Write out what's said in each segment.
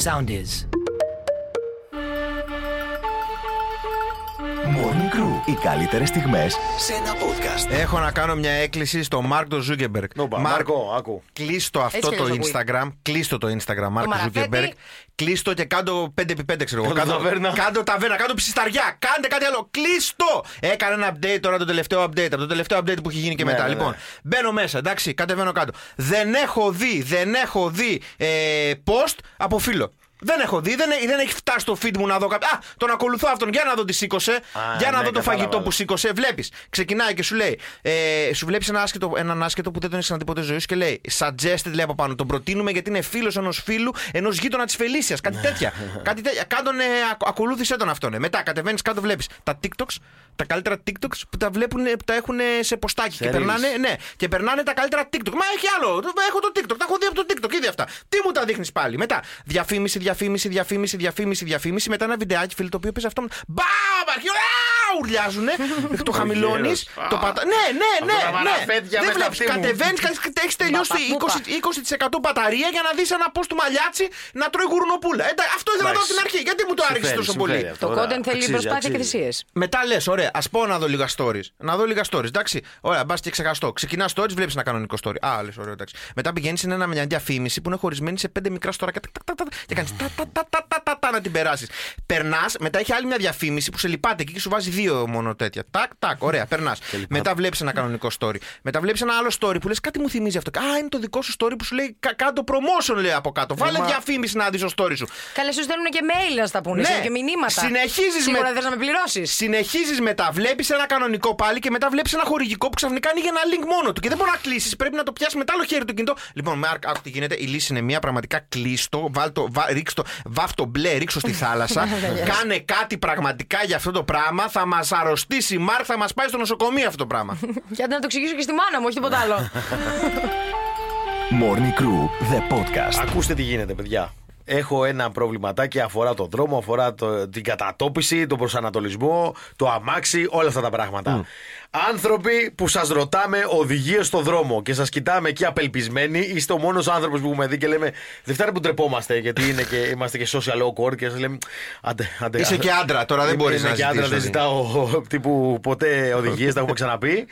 Sound is. Morning Crew. Οι καλύτερες στιγμές σε ένα podcast. Έχω να κάνω μια έκκληση στο Μάρκο Ζούκεμπεργκ. Νόπα, Μάρκο, άκου. Κλείστο αυτό Έτσι κι το αλλιώς ακούει. Instagram. Κλείστο το Instagram, Μάρκο Μαραφέτη. Ζούκεμπεργκ. Κλείστο και κάντο 5x5, ξέρω εγώ. Κάντο ταβέρνα. Κάντο ταβέρνα, κάντο ψησταριά. Κάντε κάτι άλλο. Κλείστο! Έκανε ένα update τώρα το τελευταίο update. Από το τελευταίο update που έχει γίνει και Ναι, μετά. ναι, Λοιπόν, ναι. μπαίνω μέσα, εντάξει, κατεβαίνω κάτω. Δεν έχω δει, δεν έχω δει ε, post από φίλο. Δεν έχω δει, δεν, δεν έχει φτάσει στο feed μου να δω κάποιο. Α, τον ακολουθώ αυτόν. Για να δω τι σήκωσε. για να ναι, δω το κατάλαβα. φαγητό που σήκωσε. Βλέπεις. Ξεκινάει και σου λέει. Ε, σου βλέπεις ένα άσχετο, έναν άσχετο που δεν τον έχεις ξαναδεί ποτέ ζωή σου και λέει. Suggested λέει από πάνω. Τον προτείνουμε γιατί είναι φίλος ενός φίλου ενός γείτονας της Φελίσιας. Κάτι τέτοια. Κάτι τέτοια. Κάντον, ε, ακ- ακολούθησε τον αυτόν. Ε. Μετά κατεβαίνεις κάτω, βλέπεις τα TikToks, τα καλύτερα TikToks που τα βλέπουν, που τα έχουν σε ποστάκι. Σε και reels. περνάνε, ναι, και περνάνε τα καλύτερα TikTok. Μα έχει άλλο. Έχω το TikTok, τα έχω δει από το TikTok, ήδη αυτά. Τι μου τα δείχνεις πάλι. Μετά διαφήμιση, διαφήμιση, διαφήμιση, διαφήμιση, διαφήμιση. Μετά ένα βιντεάκι, φίλε, το οποίο παίζει αυτό. Μπαμ! Αρχή, ουρλιάζουνε. το χαμηλώνεις. γέρος. το πατά. Ναι, ναι, ναι. τα ναι. μαραφέτια Δεν με τα βλέπεις. αυτή μου. Κατεβαίνεις, έχεις τελειώσει Μπαπα, 20%, 20% μπαταρία για να δεις ένα πώς του μαλλιάτσι να τρώει γουρνοπούλα. Ε, αυτό ήθελα να δω από την αρχή. Γιατί μου το άργησε Συμφέρει, τόσο συμφέρει πολύ; αυτό. Το Ωραία, content θέλει αξίζει, προσπάθεια και αξίζει. θυσίες. Μετά λες, ωραία, ας πω να δω λίγα stories. Να δω λίγα stories, εντάξει. Ωραία, μπας και ξεχαστώ. Ξεκινά stories, βλέπεις ένα κανονικό story. Α, λες, ωραίο, εντάξει. Μετά πηγαίνεις σε ένα, μια διαφήμιση που είναι χωρισμένη σε πέντε μικρά story και, τακ, τακ, τακ, και κάνεις τα, τα, τα, τα, τα, τα, τα, να την περάσεις. Περνάς, μετά έχει άλλη μια διαφήμιση που σε λυπάται εκεί και σου βάζει δύο μόνο τέτοια. Τάκ, τάκ, ωραία, περνάς. μετά βλέπεις ένα κανονικό story. Μετά βλέπεις ένα άλλο story που λες κάτι μου θυμίζει αυτό. Α, είναι το δικό σου story που σου λέει «Κα- κάτω promotion λέει από κάτω. Βάλε μα- διαφήμιση να δεις το story σου. Καλές, σου στέλνουν και mail να στα πούνε Ναι. και μηνύματα. Συνεχίζεις Σίγουρα με- δεν θες να με πληρώσεις. Συνεχίζεις μετά, βλέπεις ένα κανονικό πάλι και μετά βλέπεις ένα χορηγικό που ξαφνικά ανοίγει ένα link μόνο του. Και δεν μπορεί να κλείσεις, πρέπει να το πιάσεις με το άλλο χέρι του κινητό. Λοιπόν, Μάρκ, άκου τι γίνεται. Η λύση είναι μία πραγματικά κλείστο, βάλ το, βά, ρίξ το, βάφ το μπλε, ρίξω στη θάλασσα. κάνε κάτι πραγματικά για αυτό το πράγμα. Θα μας αρρωστήσει, Μάρκ, θα μας πάει στο νοσοκομείο αυτό το πράγμα. Γιατί να το εξηγήσω και στη μάνα μου, όχι τίποτα άλλο. Morning Crew, the podcast. Ακούστε τι γίνεται, παιδιά. Έχω ένα προβληματάκι, αφορά τον δρόμο, αφορά το, την κατατόπιση, τον προσανατολισμό, το αμάξι, όλα αυτά τα πράγματα. Άνθρωποι που σας ρωτάμε οδηγίες στο δρόμο και σας κοιτάμε εκεί απελπισμένοι, είστε ο μόνος άνθρωπος που έχουμε δει και λέμε Δεν φτάνει που τρεπόμαστε, γιατί είναι και, είμαστε και social awkward και σας λέμε Αντε, αντε, Είσαι και άντρα, τώρα δεν Είμαι- μπορείς είμαι να και άντρα, δεν ζητήσεις, ζητάω τύπου ποτέ οδηγίες, τα έχουμε ξαναπεί.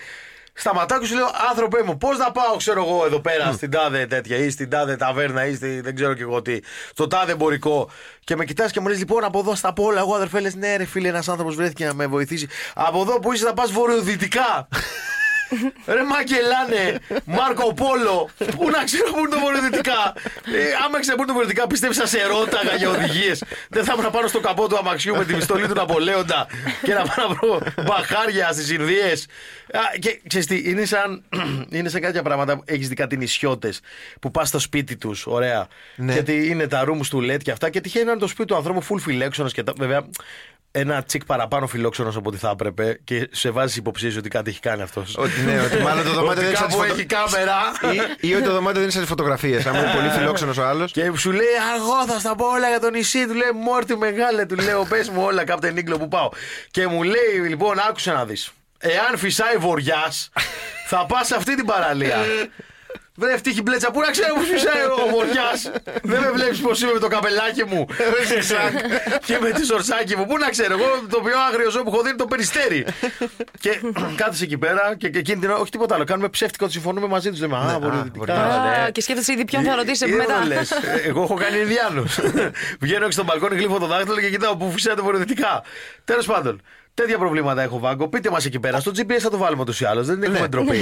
Σταματάω και σου λέω, άνθρωπέ μου, πώς να πάω, ξέρω εγώ, εδώ πέρα στην τάδε τέτοια ή στην τάδε ταβέρνα ή στη, δεν ξέρω και εγώ τι, στο τάδε εμπορικό. Και με κοιτάς και μου λες, λοιπόν, από εδώ στα πόλα, εγώ αδερφέ, λες, ναι, ρε φίλε, ένας άνθρωπος βρέθηκε να με βοηθήσει. Από εδώ που είσαι θα πας βορειοδυτικά. Ρε Μακελάνε, Μάρκο Πόλο, πού να ξέρω πού είναι το βορειοδυτικά. Ε, άμα ξέρω πού είναι το βορειοδυτικά, πιστεύει σε ρώταγα για οδηγίες. Δεν θα ήμουν να πάνω στο καπό του αμαξιού με τη πιστολή του Ναπολέοντα και να πάω να βρω μπαχάρια στις Ινδίες. Και ξέρεις τι, είναι σαν, είναι σαν κάποια πράγματα που έχεις δει κάτι νησιώτες που πας στο σπίτι τους, ωραία. Ναι. Γιατί είναι τα rooms του LED και αυτά και τυχαίνει να είναι το σπίτι του ανθρώπου full φιλέξονο και τα, βέβαια ένα τσικ παραπάνω φιλόξενος από ό,τι θα έπρεπε και σε βάζει υποψίες ότι κάτι έχει κάνει αυτός. ότι ναι, ότι μάλλον το δωμάτιο Ότι δεν κάπου έχει έχει κάμερα. ή, ή ότι το δωμάτιο δεν είναι σαν φωτογραφίες. Αν είναι πολύ φιλόξενος ο άλλος. Και σου λέει, Εγώ θα στα πω όλα για το νησί. Του λέει, Μόρτι μεγάλε, του λέω, Πες μου όλα, κάπτε νίκλο που πάω. Και μου λέει, Λοιπόν, άκουσε να δεις. Εάν φυσάει βορειά, θα πας σε αυτή την παραλία. Βρε ευτύχη μπλέτσα, πού να ξέρω πώ φυσάει ο βορειά. Δεν με βλέπεις πώ είμαι με το καπελάκι μου. και με τη σορσάκι μου. Πού να ξέρω, εγώ το πιο άγριο ζώο που έχω δει είναι το περιστέρι. και κάθεσαι εκεί πέρα και, και εκείνη την ώρα, όχι τίποτα άλλο. Κάνουμε ψεύτικο ότι συμφωνούμε μαζί τους. Λέμε Α, βορειοδυτικά. βορειοδυτικά. ναι. Α, Και σκέφτεσαι ήδη ποιον θα ρωτήσει από Ε, μετά. δεν λες. Ε, Εγώ έχω κάνει Ινδιάνους. Βγαίνω έξω στον μπαλκόνι, γλύφω το δάχτυλο και κοιτάω που φυσάει το βορειοδυτικά. Τέλος πάντων. Τέτοια προβλήματα έχω βάγκο. Πείτε μας εκεί πέρα. Στο GPS θα το βάλουμε ούτως ή άλλως. Δεν έχουμε ντροπή.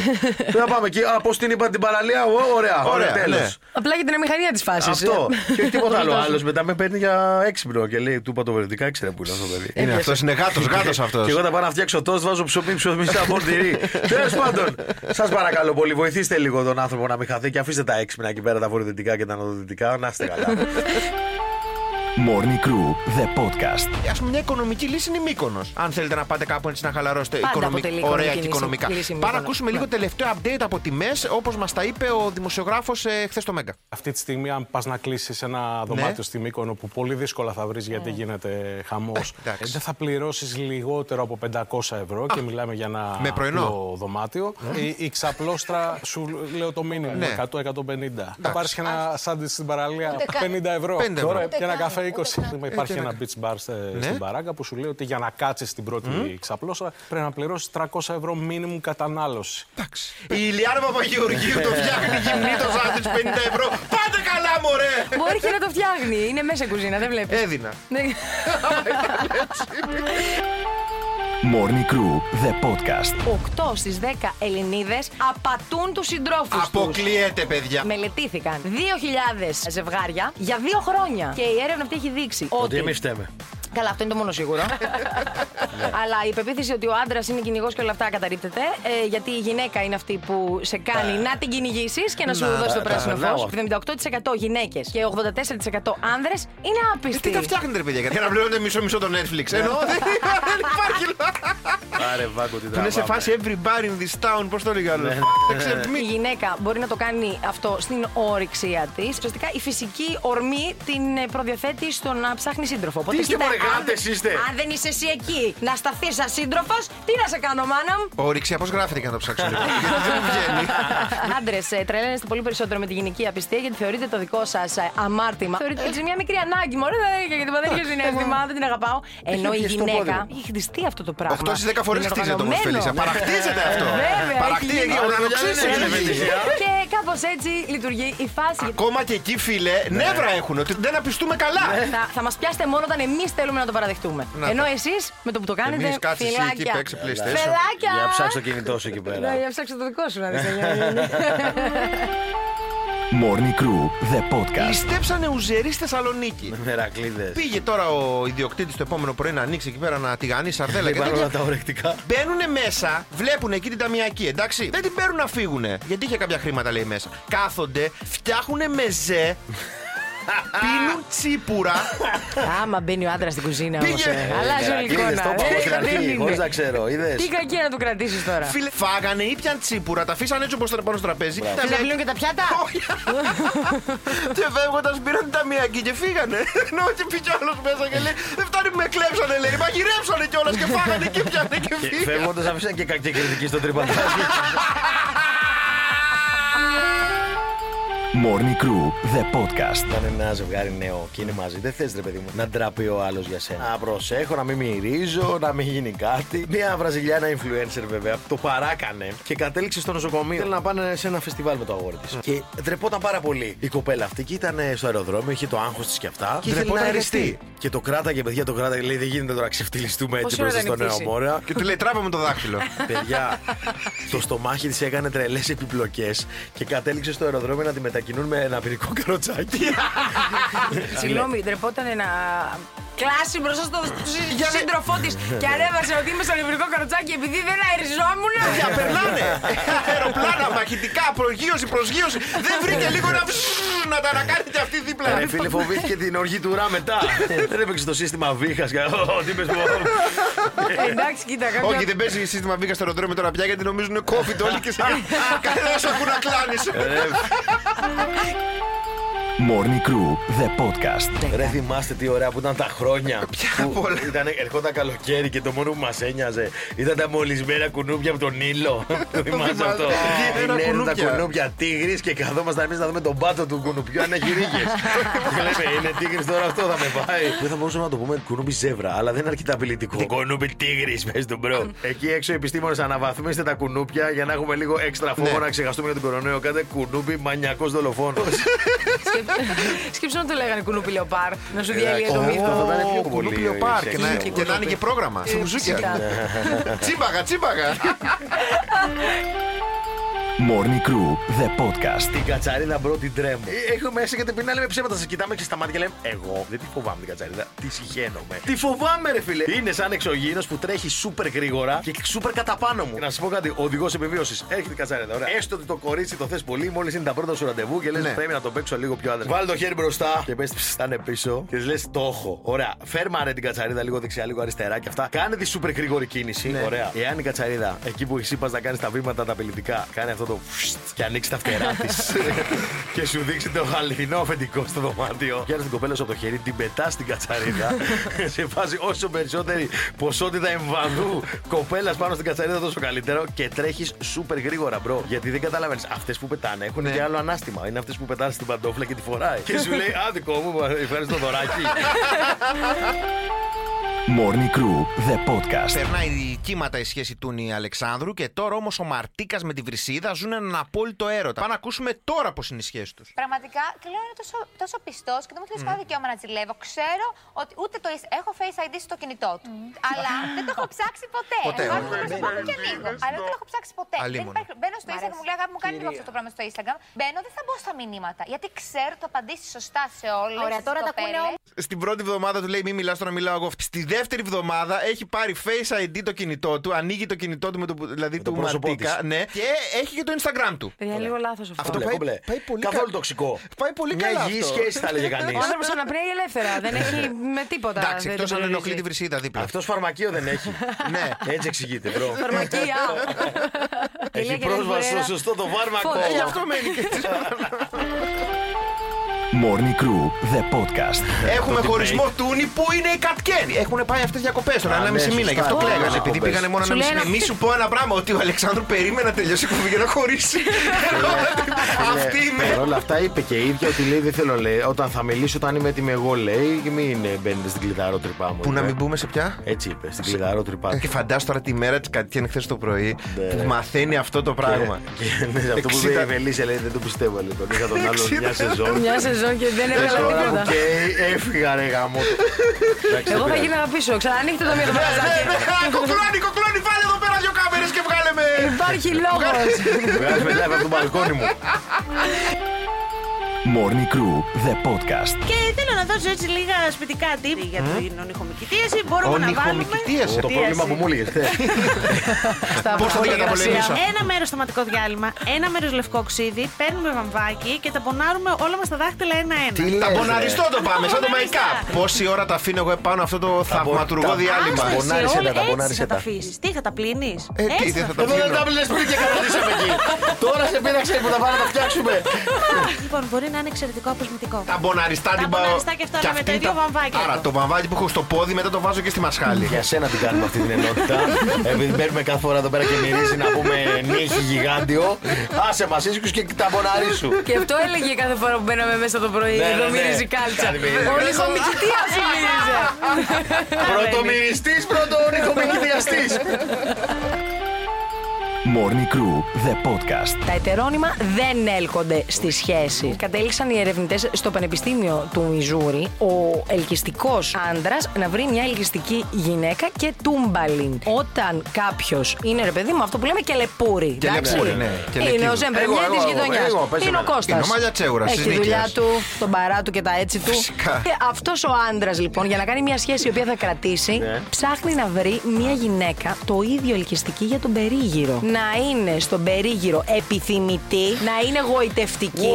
Θα πάμε εκεί. Α, πώς την είπα την παραλία. Ω, Ωραία, ωραία, Ωραία, τέλος. ναι. Απλά για την αμηχανία της φάσης. Αυτό. και όχι τίποτα άλλο. Άλλος μετά με παίρνει για έξυπνο και λέει του είπα το βορειοδυτικά έξυπνο που είναι αυτό το παιδί. Είναι αυτός, είναι γάτος, γάτος αυτός. Και εγώ θα πάω να φτιάξω τόστ, βάζω ψωμί, ψωμί στα πορτιρί. Τέλος πάντων, σας παρακαλώ πολύ, βοηθήστε λίγο τον άνθρωπο να μην χαθεί και αφήστε τα έξυπνα εκεί πέρα, τα βορειοδυτικά και τα νοτιοδυτικά. Να είστε καλά. Morning Crew, the podcast. Α πούμε, μια οικονομική λύση είναι η Μύκονος. Αν θέλετε να πάτε κάπου έτσι να χαλαρώσετε Πάντα οικονομικ- αποτελεί ωραία οικονομική και λύση- οικονομικά. λύση Πάμε να Μύκονος. ακούσουμε λίγο Ναι. τελευταίο update από τιμέ, όπως μας τα είπε ο δημοσιογράφος ε, χθες στο Μέγκα. Αυτή τη στιγμή, αν πας να κλείσεις ένα δωμάτιο Ναι. στη Μύκονο που πολύ δύσκολα θα βρεις γιατί γίνεται χαμός, εντάξει. δεν θα πληρώσεις λιγότερο από 500 ευρώ και μιλάμε για ένα Με πρωινό. απλό δωμάτιο. Η, η ξαπλώστρα σου λέω το μήνυμο Ναι. 100-150. Θα πάρεις και ένα σάντουιτς στην παραλία 50 ευρώ. 50 ευρώ. Τώρα και ένα καφέ 20. Υπάρχει και ένα ένα- beach bar στε- Ναι. στην παράγκα που σου λέει ότι για να κάτσεις στην πρώτη ξαπλώστρα πρέπει να πληρώσεις 300 ευρώ μήνυμου κατανάλωση. Εντάξει. Η Ηλιάνα Παπαγεωργίου το φτιάχνει γυμνή το σάντουιτ 50 ευρώ. Πάτε καλά, μωρέ! Μπορεί και να το φτιάχνει. Είναι μέσα κουζίνα, δεν βλέπεις. Έδινα. Morning Crew, the podcast. 8 στις 10 Ελληνίδες απατούν τους συντρόφους τους. Αποκλείεται, παιδιά. Μελετήθηκαν 2.000 ζευγάρια για δύο χρόνια. Και η έρευνα αυτή έχει δείξει Ότι ότι. εμείς φταίμε. Καλά, αυτό είναι το μόνο σίγουρο. Αλλά η πεποίθηση ότι ο άντρας είναι κυνηγός και όλα αυτά καταρρύπτεται. ε, γιατί η γυναίκα είναι αυτή που σε κάνει να την κυνηγήσεις και να σου Να, δώσει το τα πράσινο περνάω φως. 78% γυναίκες και 84% άνδρες είναι Τι άπιστοι. τα φτιάχνετε, ρε παιδιά, για να πληρώνετε μισό-μισό το Netflix. Ενώ δεν δεν υπάρχει Άρε, βάγκο, τι Είναι σε τραβάμε. φάση everybody in this town, πώς το έλεγε άλλο. Η γυναίκα μπορεί να το κάνει αυτό στην όρεξία της. Ουσιαστικά η φυσική ορμή την ε, προδιαθέτει στο να ψάχνει σύντροφο. Οπότε, Τι είστε, κοίτα, μωρέ, αν- γάτες είστε. Αν δεν είσαι εσύ εκεί να σταθεί σαν σύντροφος, τι να σε κάνω, μάνα μου; Όρυξια, πώς γράφεται και να το ψάξω λίγο. Γιατί δεν μου βγαίνει. Άντρες, τρελαίνεστε πολύ περισσότερο με τη γυναική απιστία γιατί θεωρείτε το δικό σας αμάρτημα. Θεωρείτε ότι είναι μια μικρή ανάγκη. Μωρέ, δεν έχει γιατί δεν έχει συνέστημα, δεν την αγαπάω. Ενώ η πιάσει το πόδι γυναίκα μου. έχει χτιστεί αυτό το πράγμα. 8 στις 10 φορές Είναι χτίζεται όμως, οργανωμένο. Φελίσσα. Παραχτίζεται αυτό. Βέβαια, Παραχτίζεται. έχει γίνει. Ουρανοξύσσεται, Ωραία, έχει δεν γίνει. είναι Και κάπως έτσι λειτουργεί η φάση. Ακόμα και εκεί, φίλε, νεύρα έχουν ότι δεν απιστούμε καλά. Θα, θα μας πιάσετε μόνο όταν εμείς θέλουμε να το παραδεχτούμε. Να Ενώ το. εσείς με το που το κάνετε. Εμείς κάτσε εσύ εκεί, φυλάκια. παίξε PlayStation. Φελάκια! Για ψάξω το κινητός σου εκεί Ναι, πέρα. για ψάξω το δικό σου να δεις. Morning Crew, the podcast. Ληστέψανε ουζερί στη Θεσσαλονίκη. Μερακλείδες. Πήγε τώρα ο ιδιοκτήτης το επόμενο πρωί να ανοίξει εκεί πέρα να τηγανεί σαρδέλα και Είπαν τέτοια. όλα τα ορεκτικά. Μπαίνουν μέσα, βλέπουν εκεί την ταμιακή, εντάξει. Δεν την παίρνουν να φύγουν. Γιατί είχε κάποια χρήματα, λέει μέσα. Κάθονται, φτιάχνουν μεζέ, πίνουν τσίπουρα. Άμα μπαίνει ο άντρας στην κουζίνα όμως. Πήγε. Αλλάζει όλη η Μερακλείδες, εικόνα. το είπα από την Ε, δεν αρχή, είναι. χωρίς να ξέρω. Είδες. Τι κακία να του κρατήσεις τώρα. Φίλε, φάγανε, ήπιαν τσίπουρα, τα αφήσαν έτσι όπως ήταν πάνω στο τραπέζι. Τα Θες να πλύνουν και τα πιάτα; Όχι. και φεύγοντας πήραν την ταμιακή και φύγανε. Ενώ και πήγε άλλος μέσα και λέει: Δεν φτάνει που με κλέψανε, λέει. Μαγειρέψανε κιόλας και φάγανε και πιάνε και φύγανε. Φεύγοντας αφήσαν και κακή κριτική στο τριπαντάζι. Morning Crew, the podcast. Όταν είναι ένα ζευγάρι νέο και είναι μαζί, δεν θες ρε παιδί μου να ντραπεί ο άλλος για σένα. Να προσέχω, να μην μυρίζω, να μην γίνει κάτι. Μια Βραζιλιάνα influencer βέβαια το παράκανε και κατέληξε στο νοσοκομείο. Θέλει να πάνε σε ένα φεστιβάλ με το αγόρι της. Και ντρεπόταν πάρα πολύ η κοπέλα αυτή και ήταν στο αεροδρόμιο, είχε το άγχος της και αυτά. Και ήθελε Ντρεπόταν να γιατί; αριστεί. Και το κράταγε, παιδιά, το κράταγε. Λέει δεν γίνεται τώρα να ξεφτυλιστούμε έτσι Πόση ώρα μπροστά στο ήταν η νέο πτήση; μόρα. Και του λέει: Τράβα με το δάχτυλο. Παιδιά, το στομάχι της έκανε τρελές επιπλοκές και κατέληξε στο αεροδρόμιο να τη μετακινούν με ένα πυρικό καροτσάκι. Συγγνώμη, ντρεπόταν να κλάσει μπροστά στο Για να- σύντροφό τη και ανέβασε ότι είμαι στο νευρικό καροτσάκι επειδή δεν αεριζόμουν. Για περνάνε. Αεροπλάνα, μαχητικά, προγείωση, προσγείωση. Δεν βρήκε λίγο να ψ, να τα ανακάνει και αυτή δίπλα. Ρε φίλε, φοβήθηκε την οργή του ρα μετά. Δεν έπαιξε το σύστημα βήχας. Τι είπες μου. Ε, Εντάξει, κοίτα, Όχι, κάποια. δεν παίζει σύστημα βήκα στο αεροδρόμιο τώρα πια γιατί νομίζουν COVID όλοι και σε κανένας σου ακούν να κλάνεις. Morning Crew, the podcast. Ρε θυμάστε τι ωραία που ήταν τα χρόνια. Ποια που πολλά. ήταν, ερχόταν καλοκαίρι και το μόνο που μας ένοιαζε ήταν τα μολυσμένα κουνούπια από τον ήλιο. Το θυμάσαι θυμάμαι. αυτό; Τι είναι τα Είναι τα κουνούπια; κουνούπια τίγρης και καθόμασταν εμείς να δούμε τον πάτο του κουνουπιού αν έχει ρίγες. και λέμε είναι τίγρης τώρα αυτό θα με πάει. Δεν θα μπορούσαμε να το πούμε κουνούπι ζέβρα, αλλά δεν είναι αρκετά απειλητικό. Κουνούπι τίγρης, πες τον bro. Εκεί έξω οι επιστήμονες αναβαθμίστε τα κουνούπια για να έχουμε λίγο έξτρα φόβο Ναι. να ξεχαστούμε για τον κορονοϊό. Κάντε κουνούπι μανιακός δολοφόνος. Σκέψου να το λέγανε κουνούπι λεοπάρ, να σου Ε, διέλυε το ω, μύθο. θα ήταν πιο Ω, πολύ κουνούπιο πάρ και να- σεξy. και να είναι και πρόγραμμα. Σε Ε, μουζούκια. φυσικά. Τσίμπαγα, τσίμπαγα. Morning Crew, the podcast. Την κατσαρίδα bro την τρέμω. Ε, Έχω μέσα και την πινάλη με ψέματα. Σα κοιτάμε και στα μάτια και λέμε Εγώ δεν τη φοβάμαι την κατσαρίδα. Τη σιχαίνομαι. Τη φοβάμαι, ρε φίλε. Είναι σαν εξωγήινος που τρέχει σούπερ γρήγορα και σούπερ κατά πάνω μου. Να σας πω κάτι. Οδηγός επιβίωσης. Έρχεται η κατσαρίδα. Ωραία. Έστω ότι το κορίτσι το θες πολύ. Μόλις είναι τα πρώτα σου ραντεβού και λες Ναι. πρέπει να το παίξω λίγο πιο άντρα. Βάλει το χέρι μπροστά και πες στάνε πίσω και λες το έχω. Ωραία. Φέρμα ρε την κατσαρίδα λίγο δεξιά, λίγο αριστερά και αυτά. Κάνε τη σούπερ γρήγορη κίνηση. Ναι. Ωραία. Εάν η κατσαρίδα εκεί που εσύ πας να κάνεις τα βήματα τα απειλητικά κάνει αυτό το φστ και ανοίξει τα φτερά τη και σου δείξει το αληθινό αφεντικό στο δωμάτιο. Πιάνει την κοπέλα σου από το χέρι, την πετά στην κατσαρίδα. σε βάζει όσο περισσότερη ποσότητα εμβαδού κοπέλα πάνω στην κατσαρίδα, τόσο καλύτερο και τρέχει σούπερ γρήγορα, bro. Γιατί δεν καταλαβαίνει. Αυτές που πετάνε έχουν Ναι. και άλλο ανάστημα. Είναι αυτές που πετάνε στην παντόφλα και τη φοράει. και σου λέει άδικο μου, ευχαριστώ δωράκι. Morning Crew, the podcast. Περνάει κύματα η σχέση του Νι Αλεξάνδρου και τώρα όμως ο Μαρτίκας με τη Βρυσίδα ζουν έναν απόλυτο έρωτα. Πάμε να ακούσουμε τώρα πώς είναι η σχέση τους. Πραγματικά και λέω είναι τόσο, τόσο πιστός και δεν μου θέλει κανένα δικαίωμα να ζηλεύω. Ξέρω ότι ούτε το Insta- έχω Face ID στο κινητό του. Αλλά δεν το έχω ψάξει ποτέ. Ποτέ, Βάζω όχι. το πρόσωπό μου και ανοίγω. Αλλά δεν το έχω ψάξει ποτέ. Δεν Αλίμονο. υπάρχει- Μπαίνω στο Instagram, μου λέει αγάπη μου κάνει λίγο αυτό το πράγμα στο Instagram. Μπαίνω, δεν θα μπω στα μηνύματα. Γιατί ξέρω ότι θα απαντήσει σωστά σε όλες. Ωραία, τώρα τα ακούνε όλοι. Στην πρώτη εβδομάδα του λέει Μη μιλάς, τώρα μιλάω εγώ. Στη δεύτερη εβδομάδα έχει πάρει Face ID το κινητό του, ανοίγει το κινητό του με το, που- δηλαδή το του πρόσωπό Μαρτίκα, της. ναι, και έχει και το Instagram του. Παιδιά, λίγο λάθος αυτό. Αυτό Κομπλέ, πάει- κομπλέ. πάει πολύ Καθόλου καλά. τοξικό. Πάει πολύ Μια καλά υγιή αυτό. σχέση θα έλεγε κανείς. Ο άνθρωπο αναπνέει ελεύθερα. Δεν έχει με τίποτα. Εντάξει, δεν εκτός τον αν ενοχλεί περιορίζει. τη Βρυσίδα δίπλα. Αυτός φαρμακείο δεν έχει. Ναι. Έτσι εξηγείται, μπρο. Φαρμακεία. Έχει Ηλία πρόσβαση στο Γερέρα. σωστό το φάρμακο. Φωτιά. Ε, Γι' αυτό μένει και Morning Crew, the podcast. Έχουμε Το χωρισμό debate. Τούνη που είναι η Κατκένη. Έχουν πάει αυτέ διακοπέ τώρα, Α, ένα ναι, μισή μήνα. σωστά, Γι' αυτό ναι, κλαίγανε. ναι, Επειδή διακοπές. πήγανε μόνο Σου ένα μισή λέει μήνα. ένα- Μη σου πω ένα πράγμα, ότι ο Αλεξάνδρου περίμενε να τελειώσει η κουβέντα για να χωρίσει. Αυτή η Παρ' μέρα. όλα αυτά είπε και η ίδια ότι λέει δεν θέλω λέει. Όταν θα μιλήσω, όταν είμαι έτοιμη εγώ λέει. Και μην ε, μπαίνετε στην κλειδαρό τρυπά μου. Πού να είπε. μην μπούμε σε πια. Έτσι είπε, στην κλειδαρό τρυπά. Και φαντάσου τώρα τη μέρα τη Κατκένη χθε το πρωί που μαθαίνει αυτό το πράγμα. Και ναι, αυτό που 60. είπε η Βελίσια λέει δεν το πιστεύω. Λέει. Τον είχα τον άλλο 60. μια σεζόν. Μια σεζόν και δεν έβγαλε Τώρα τίποτα. που και έφυγα ρε γαμό. Εντάξει, Εγώ δεν θα πειράζει. γίνω να πίσω. Ξανανοίχτε το μία το μαγαζάκι. Κοκλώνει, κοκλώνει, βάλε εδώ πέρα δύο κάμερε και βγάλε με. Υπάρχει λόγο. Βγάζουμε live από το μπαλκόνι μου. Morning Crew, the podcast. Και θέλω να δώσω έτσι λίγα σπιτικά tip για την ονειχομικητίαση. Μπορούμε να βάλουμε. Ονειχομικητίασε. Το πρόβλημα που μου έλεγε. Πώς θα το καταπολεμήσω. Ένα μέρος σταματικό διάλειμμα, ένα μέρος λευκό ξύδι, παίρνουμε βαμβάκι και τα πονάρουμε όλα μας τα δάχτυλα ένα-ένα. Τα μποναριστό το πάμε, σαν το make up. Πόση ώρα τα αφήνω εγώ επάνω αυτό το θαυματουργό τα- διάλειμμα; Άστα, Πονάρισε τα, τα έτσι πονάρισε θα τα τα. αφήσεις. Τι θα τα πλύνεις; Ε, τι, δεν θα τα Εδώ δεν αφήνω. τα πλες πριν και καθίσαμε εκεί. Τώρα σε πήραξε που θα πάμε να τα φτιάξουμε. Λοιπόν, μπορεί να είναι εξαιρετικό αποσμητικό. Τα μποναριστά Τα την πάω. μποναριστά και αυτά, και αλλά με αυτή τα δύο τα- βαμβάκια Άρα εδώ. το βαμβάκι που έχω στο πόδι μετά το βάζω και στη μασχάλη. Για σένα την κάνουμε αυτή την ενότητα. Επειδή μπαίνουμε κάθε φορά εδώ πέρα και μυρίζει να πούμε νύχι γιγάντιο. Άσε μας ίσως και τα μποναρί σου. Και αυτό έλεγε κάθε φορά που μπαίναμε μέσα το πρωί. Ναι, Εδώ ναι, ναι. μυρίζει κάλτσα. Κάτι μυρίζει. Ο ονειχομικητία σου μύριζε. Πρωτομυριστής, πρωτονοικομικητιαστής. Morning Crew, the podcast. Τα ετερόνυμα δεν έλκονται στη σχέση. Κατέληξαν οι ερευνητές στο Πανεπιστήμιο του Μιζούρι ο ελκυστικός άντρας να βρει μια ελκυστική γυναίκα και τούμπαλιν. Όταν κάποιος είναι ρε παιδί μου, αυτό που λέμε και λεπούρι. Κελεπούρι, ναι, κελεκύβου. Είναι ο Εγώ, Ζεμπρεμιέ εγώ, τη εγώ, γειτονιάς. εγώ, πες Είναι ο εμένα. Κώστας. Είναι ο Μαλιατσέουρας της Έχει της δουλειά Νίκαιας. του, τον παρά του και τα έτσι του. Φυσικά. Και αυτός ο άντρας λοιπόν για να κάνει μια σχέση η οποία θα κρατήσει, Ναι. ψάχνει να βρει μια γυναίκα το ίδιο ελκυστική για τον περίγυρο. Να είναι στον περίγυρο επιθυμητή, να είναι γοητευτική.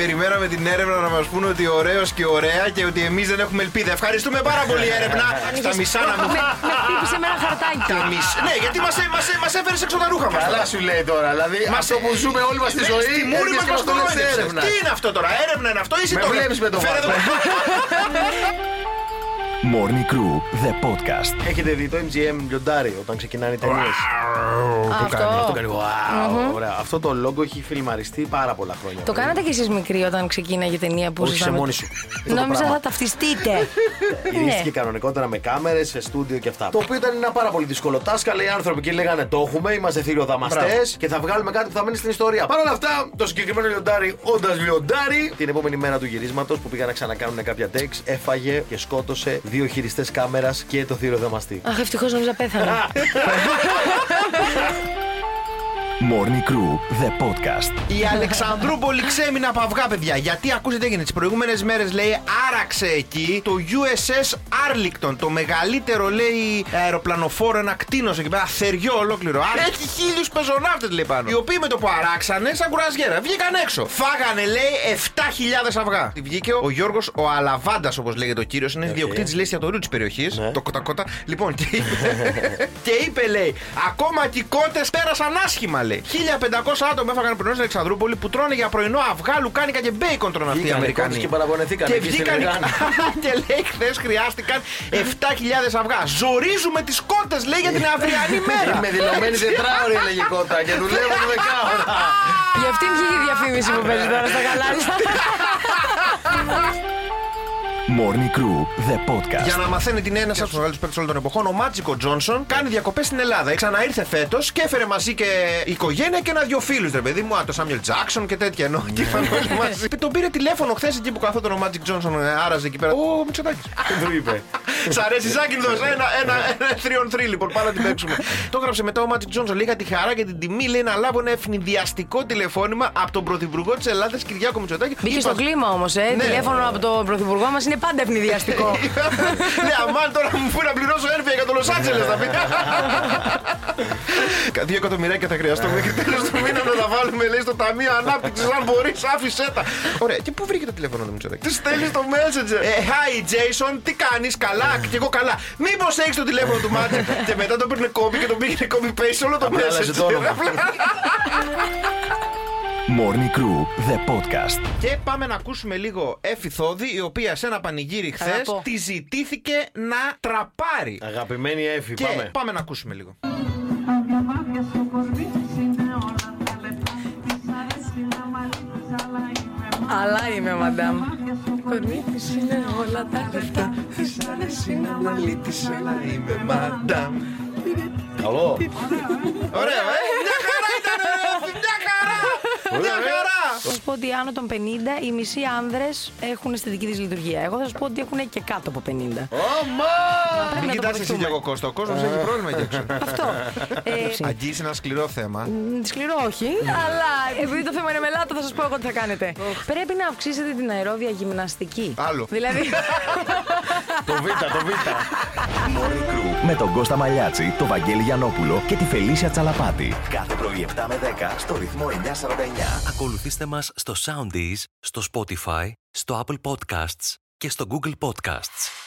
Περιμέναμε την έρευνα να μας πούνε ότι ωραίος και ωραία και ότι εμείς δεν έχουμε ελπίδα. Ευχαριστούμε πάρα πολύ, έρευνα. Στα μισά να μου. Με, με χτύπησε με ένα χαρτάκι. Τα μισά. Ναι, γιατί μας μας, μας έφερες έξω τα ρούχα μας. Καλά σου λέει τώρα. Δηλαδή αυτό που ζούμε όλοι μας στη ζωή. Στη μούρη εμείς μας και μας μας το λες νόησες. έρευνας. Τι είναι αυτό τώρα, έρευνα είναι αυτό ή εσύ Με το βλέπεις με το Φέρε βάθος. εδώ. Morning Crew, the podcast. Έχετε δει το MGM λιοντάρι όταν ξεκινάνε οι ταινίες; Αυτό. Αυτό κάνει wow, ωραία. Αυτό το λόγο έχει φιλμαριστεί πάρα πολλά χρόνια. Το κάνατε κι εσείς μικροί όταν ξεκίναγε η ταινία που Όχι ήσασταν σε με- μόνη σου. Αυτό το Νόμιζα πράγμα. θα ταυτιστείτε. Γυρίστηκε ναι. κανονικότερα με κάμερες, σε στούντιο και αυτά. Το οποίο ήταν ένα πάρα πολύ δύσκολο τάσκα. Λέει οι άνθρωποι και λέγανε Το έχουμε, είμαστε θηριοδαμαστέ και θα βγάλουμε κάτι που θα μείνει στην ιστορία. Παρ' όλα αυτά, το συγκεκριμένο λιοντάρι, όντας λιοντάρι, την επόμενη μέρα του γυρίσματος που πήγαν να ξανακάνουν κάποια τέξ, έφαγε και σκότωσε δύο χειριστές κάμερας και το θηριοδαμαστή. Αχ, ευτυχώς νόμιζα πέθανε. Morning Crew, the podcast. Η Αλεξανδρούπολη ξέμεινε από αυγά, παιδιά. Γιατί ακούστε τι έγινε. Τις προηγούμενες μέρες λέει άραξε εκεί το USS Arlington. Το μεγαλύτερο λέει αεροπλανοφόρο, ένα κτίνο εκεί πέρα. Θεριό ολόκληρο. Άρα έχει χίλιους πεζοναύτες λέει πάνω. Οι οποίοι με το που αράξανε, σαν κουρασγέρα, βγήκαν έξω. Φάγανε λέει 7.000 αυγά. Τι βγήκε ο Γιώργος ο Αλαβάντας, όπως λέγεται ο κύριος. Είναι διοκτήτη λέει εστιατορίου της περιοχής. Το κοτακότα. Λοιπόν, και είπε, και είπε λέει, ακόμα και οι κότες πέρασαν άσχημα λέει. 1500 άτομα έφαγαν πρωινό στην Αλεξανδρούπολη που τρώνε για πρωινό αυγά, λουκάνικα και μπέικον τρώνε αυτοί οι Βγήκανε Αμερικανοί. κότες και παραπονεθήκανε Και εκεί στη βγήκαν. Λεγάνη. και λέει χθες χρειάστηκαν 7.000 αυγά. Ζορίζουμε τις κότες λέει για την αυριανή μέρα. Είμαι δηλωμένη τετράωρη έλεγε κότα και δουλεύω το δεκάωρα. Για αυτήν βγήκε η διαφήμιση που παίζει τώρα στα κανάλια. Morning Crew, the podcast. Για να μαθαίνετε την ένας από τους μεγάλους παίκτες όλων των εποχών, ο Μάτζικ Τζόνσον κάνει διακοπές στην Ελλάδα. Ξαναήρθε φέτος και έφερε μαζί και οικογένεια και ένα-δυο φίλους, ρε παιδί μου, α, το Σάμιουελ Τζάκσον και τέτοια. Ενώ και ήρθαν όλοι μαζί. Τον πήρε τηλέφωνο χθες εκεί που καθόταν ο Μάτζικ Τζόνσον, ε, άραζε εκεί πέρα. Ο Μητσοτάκης. Του είπε. Σ' αρέσει, Ζάκη, δώσε ένα, ένα, ένα 3 on 3 λοιπόν, πάμε να την παίξουμε. το έγραψε μετά ο Μάτζικ Τζόνσον. Είχα τη χαρά και την τιμή λέει να λάβω ένα αιφνιδιαστικό τηλεφώνημα από τον Πρωθυπουργό της Ελλάδας, Κυριάκο Μητσοτάκη. Μπήκε Είπα- στο κλίμα όμως, ε. Ναι. Τηλέφωνο από τον πρωθυπουργό μας είναι πάντα ευνηδιαστικό. Ναι, αμάν τώρα μου φύγει να πληρώσω έρφια για το Λος Άντζελες θα πει. Κα- Δύο εκατομμυράκια θα χρειαστώ μέχρι τέλος του μήνα να τα βάλουμε, λέει, στο Ταμείο Ανάπτυξης. Αν μπορείς, άφησέ τα. Ωραία, και πού βρήκε το τηλέφωνο του Μητσοτάκη; Τη στέλνει στο Messenger. Ε, hi Jason, τι κάνεις, καλά, και εγώ καλά. Μήπως έχεις το τηλέφωνο του Μάτια. και μετά το παίρνει κόμπι και το πήγαινε copy paste σε όλο το Απλά άλλαζε το όνομα. Messenger. Morning Crew, the podcast. Και πάμε να ακούσουμε λίγο Εφη Θόδη, η οποία σε ένα πανηγύρι χθες Αγαπώ. τη ζητήθηκε να τραπάρει. Αγαπημένη Εφη, Και πάμε. πάμε να ακούσουμε λίγο. Αδιαμάδια στο κορμί Αλλά είμαι, μαντάμ. μάδια στο κορμί της είναι όλα τα λεφτά. Της αρέσει να μαλύτης, αλλά είμαι μαντάμ. Καλό. Ωραία, ε! Μια χαρά ήταν, ρε, Εφη, μια χαρά! Μια χαρά! Θα σα πω ότι άνω των 50 οι μισοί άνδρες έχουν αισθητική δυσλειτουργία. Εγώ θα σα πω ότι έχουν και κάτω από 50. Ωμα! Πρέπει Μην να το κοιτάς εσύ αποδεχτούμε. και εγώ Κώστα, ο κόσμος έχει πρόβλημα εκεί έξω. Αυτό. Ε, Αγγίσει ένα σκληρό θέμα. μ, Σκληρό όχι, αλλά επειδή το θέμα είναι μελάτα, θα σας πω εγώ τι θα κάνετε. Πρέπει να αυξήσετε την αερόβια γυμναστική. Άλλο. Δηλαδή. Το Β, το Β. Morning Crew με τον Κώστα Μαλιάτση, τον Βαγγέλη Γιανόπουλο και τη Φελίσια Τσαλαπάτη. Κάθε πρωί 7 με 10 στο ρυθμό 949. Ακολουθήστε μας στο Soundees, στο Spotify, στο Apple Podcasts και στο Google Podcasts.